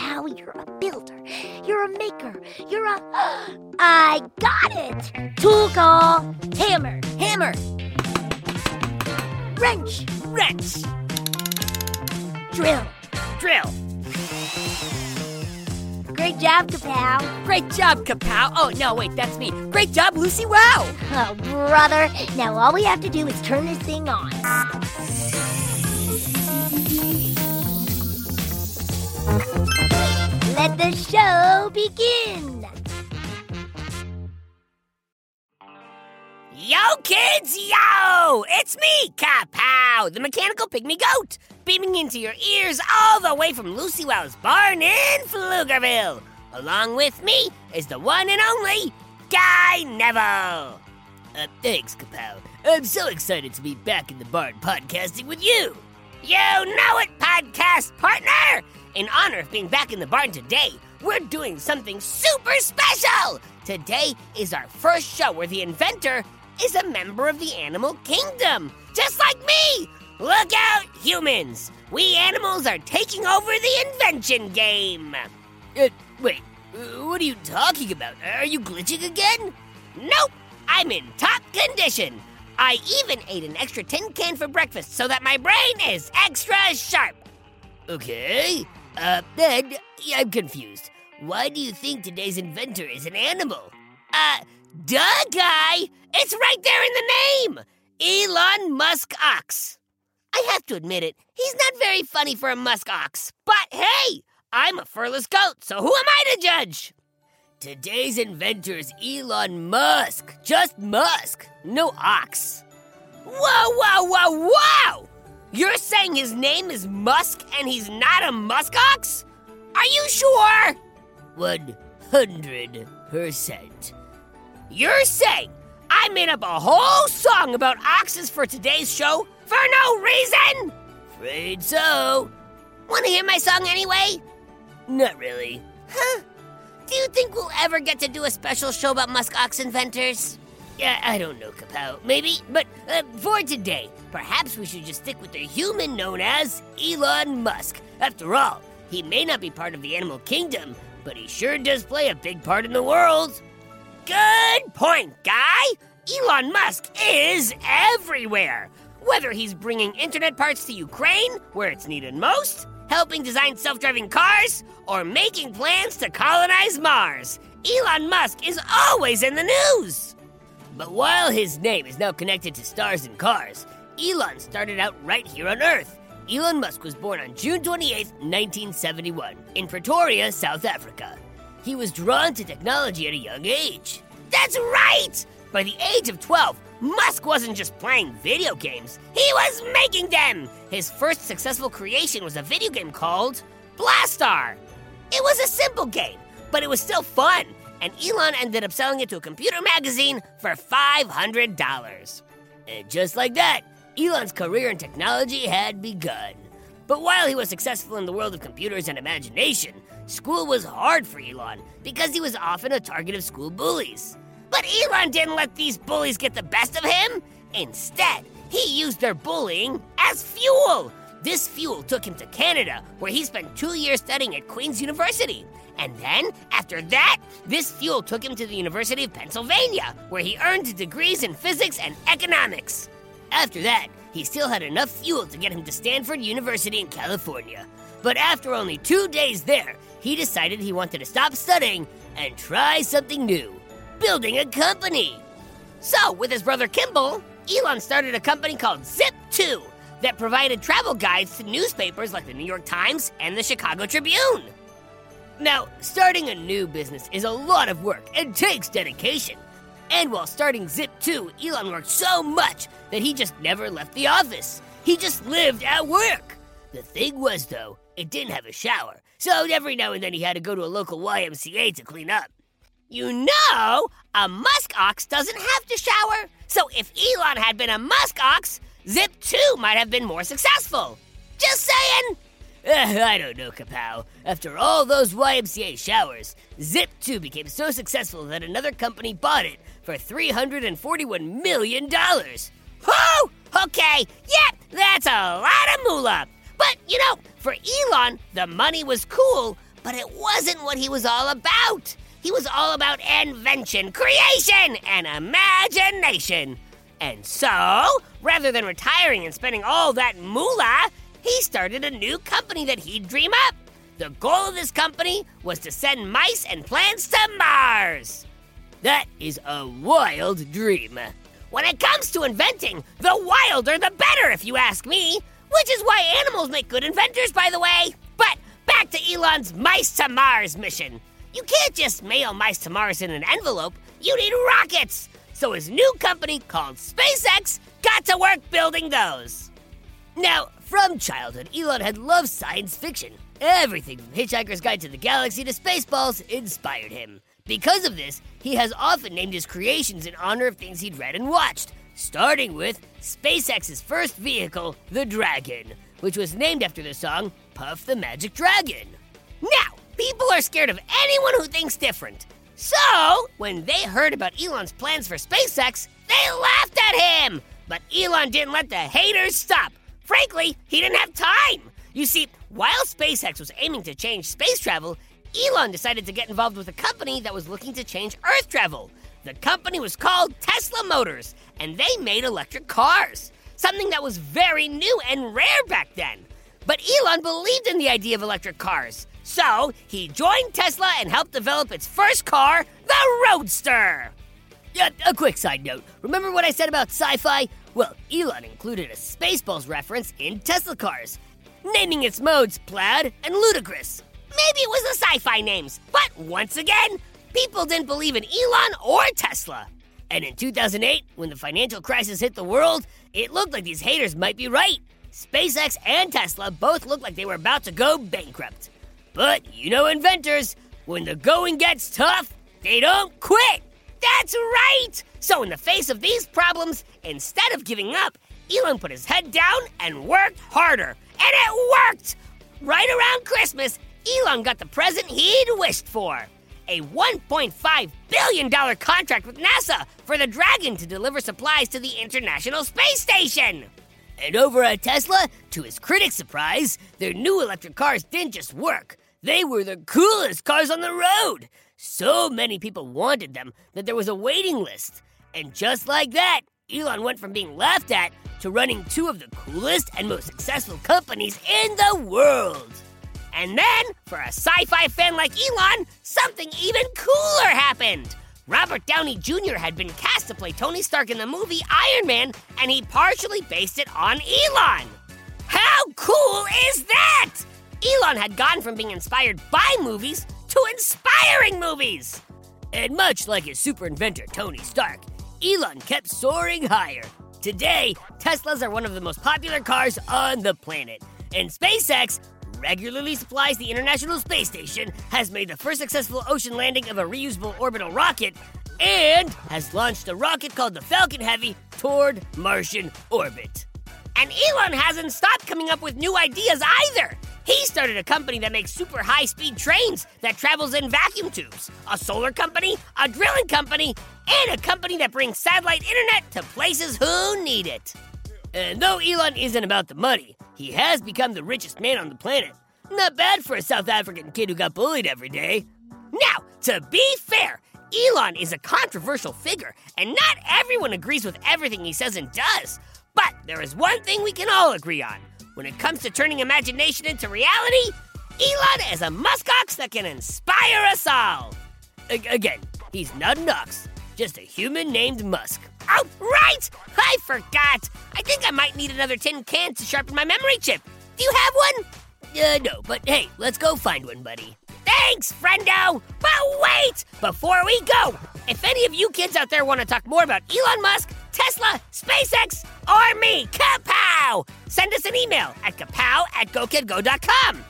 Wow, you're a builder. You're a maker. You're a. I got it! Tool call. Hammer. Hammer. Wrench. Wrench. Drill. Drill. Great job, Kapow. Great job, Kapow. Oh, no, wait, that's me. Great job, Lucy. Wow. Oh, brother. Now all we have to do is turn this thing on. Let the show begin. Yo, kids, yo! It's me, Kapow, the mechanical pygmy goat, beaming into your ears all the way from Lucy Wow's barn in Pflugerville. Along with me is the one and only Guy Neville. Uh, thanks, Kapow. I'm so excited to be back in the barn podcasting with you. You know it, podcast partner! In honor of being back in the barn today, we're doing something super special! Today is our first show where the inventor is a member of the animal kingdom, just like me! Look out, humans! We animals are taking over the invention game! Uh, wait, what are you talking about? Are you glitching again? Nope, I'm in top condition. I even ate an extra tin can for breakfast so that my brain is extra sharp. Okay, uh, then I'm confused. Why do you think today's inventor is an animal? Uh, duh, guy! It's right there in the name! Elon Musk Ox. I have to admit it, he's not very funny for a musk ox. But hey, I'm a furless goat, so who am I to judge? Today's inventor is Elon Musk. Just Musk, no ox. Whoa, whoa, whoa, whoa! You're saying his name is Musk and he's not a muskox? Are you sure? 100%. You're saying I made up a whole song about oxes for today's show for no reason? Afraid so. Want to hear my song anyway? Not really. Huh? Do you think we'll ever get to do a special show about muskox inventors? Yeah, I don't know, Kapow. Maybe, but uh, for today, perhaps we should just stick with the human known as Elon Musk. After all, he may not be part of the animal kingdom, but he sure does play a big part in the world. Good point, guy! Elon Musk is everywhere! Whether he's bringing internet parts to Ukraine, where it's needed most, helping design self driving cars, or making plans to colonize Mars, Elon Musk is always in the news! But while his name is now connected to stars and cars, Elon started out right here on Earth. Elon Musk was born on June 28, 1971, in Pretoria, South Africa. He was drawn to technology at a young age. That's right! By the age of 12, Musk wasn't just playing video games, he was making them! His first successful creation was a video game called Blastar. It was a simple game, but it was still fun, and Elon ended up selling it to a computer magazine for $500. And just like that, Elon's career in technology had begun. But while he was successful in the world of computers and imagination, school was hard for Elon because he was often a target of school bullies. But Elon didn't let these bullies get the best of him. Instead, he used their bullying as fuel. This fuel took him to Canada, where he spent two years studying at Queen's University. And then, after that, this fuel took him to the University of Pennsylvania, where he earned degrees in physics and economics. After that, he still had enough fuel to get him to Stanford University in California. But after only two days there, he decided he wanted to stop studying and try something new building a company. So, with his brother Kimball, Elon started a company called Zip2 that provided travel guides to newspapers like the New York Times and the Chicago Tribune. Now, starting a new business is a lot of work and takes dedication. And while starting Zip2, Elon worked so much that he just never left the office. He just lived at work. The thing was, though, it didn't have a shower, so every now and then he had to go to a local YMCA to clean up. You know, a musk ox doesn't have to shower, so if Elon had been a musk ox, Zip 2 might have been more successful. Just saying! Uh, I don't know, Kapow. After all those YMCA showers, Zip 2 became so successful that another company bought it for $341 million. Whoo! Okay, yep, that's a lot of moolah. But, you know, for Elon, the money was cool, but it wasn't what he was all about. He was all about invention, creation, and imagination. And so, rather than retiring and spending all that moolah, he started a new company that he'd dream up. The goal of this company was to send mice and plants to Mars. That is a wild dream. When it comes to inventing, the wilder the better, if you ask me. Which is why animals make good inventors, by the way. But back to Elon's Mice to Mars mission. You can't just mail mice to Mars in an envelope, you need rockets! So his new company called SpaceX got to work building those. Now, from childhood, Elon had loved science fiction. Everything from Hitchhiker's Guide to the Galaxy to Spaceballs inspired him. Because of this, he has often named his creations in honor of things he'd read and watched, starting with SpaceX's first vehicle, the Dragon, which was named after the song Puff the Magic Dragon. Now, people are scared of anyone who thinks different. So, when they heard about Elon's plans for SpaceX, they laughed at him. But Elon didn't let the haters stop. Frankly, he didn't have time. You see, while SpaceX was aiming to change space travel, Elon decided to get involved with a company that was looking to change Earth travel. The company was called Tesla Motors, and they made electric cars, something that was very new and rare back then. But Elon believed in the idea of electric cars, so he joined Tesla and helped develop its first car, the Roadster. Uh, a quick side note remember what I said about sci fi? Well, Elon included a Spaceballs reference in Tesla cars, naming its modes Plaid and Ludicrous. Maybe it was the sci fi names, but once again, people didn't believe in Elon or Tesla. And in 2008, when the financial crisis hit the world, it looked like these haters might be right. SpaceX and Tesla both looked like they were about to go bankrupt. But you know inventors, when the going gets tough, they don't quit. That's right! So, in the face of these problems, instead of giving up, Elon put his head down and worked harder. And it worked! Right around Christmas, Elon got the present he'd wished for a $1.5 billion contract with NASA for the Dragon to deliver supplies to the International Space Station. And over at Tesla, to his critics' surprise, their new electric cars didn't just work, they were the coolest cars on the road. So many people wanted them that there was a waiting list. And just like that, Elon went from being laughed at to running two of the coolest and most successful companies in the world. And then, for a sci fi fan like Elon, something even cooler happened. Robert Downey Jr. had been cast to play Tony Stark in the movie Iron Man, and he partially based it on Elon. How cool is that? Elon had gone from being inspired by movies to inspiring movies. And much like his super inventor Tony Stark, Elon kept soaring higher. Today, Teslas are one of the most popular cars on the planet, and SpaceX regularly supplies the International Space Station, has made the first successful ocean landing of a reusable orbital rocket, and has launched a rocket called the Falcon Heavy toward Martian orbit. And Elon hasn't stopped coming up with new ideas either. He started a company that makes super high speed trains that travels in vacuum tubes, a solar company, a drilling company, and a company that brings satellite internet to places who need it. And though Elon isn't about the money, he has become the richest man on the planet. Not bad for a South African kid who got bullied every day. Now, to be fair, Elon is a controversial figure, and not everyone agrees with everything he says and does. But there is one thing we can all agree on. When it comes to turning imagination into reality, Elon is a muskox that can inspire us all. A- again, he's not an ox, just a human named Musk. Oh, right! I forgot! I think I might need another tin can to sharpen my memory chip. Do you have one? Uh, no, but hey, let's go find one, buddy. Thanks, friendo! But wait! Before we go, if any of you kids out there want to talk more about Elon Musk, Tesla, SpaceX, or me, Kapow! Send us an email at kapow at gokidgo.com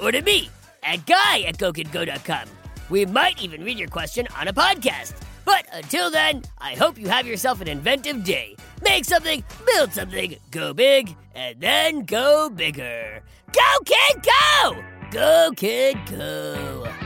or to me at guy at gokidgo.com. We might even read your question on a podcast. But until then, I hope you have yourself an inventive day. Make something, build something, go big, and then go bigger. Go, kid, go! Go, kid, go!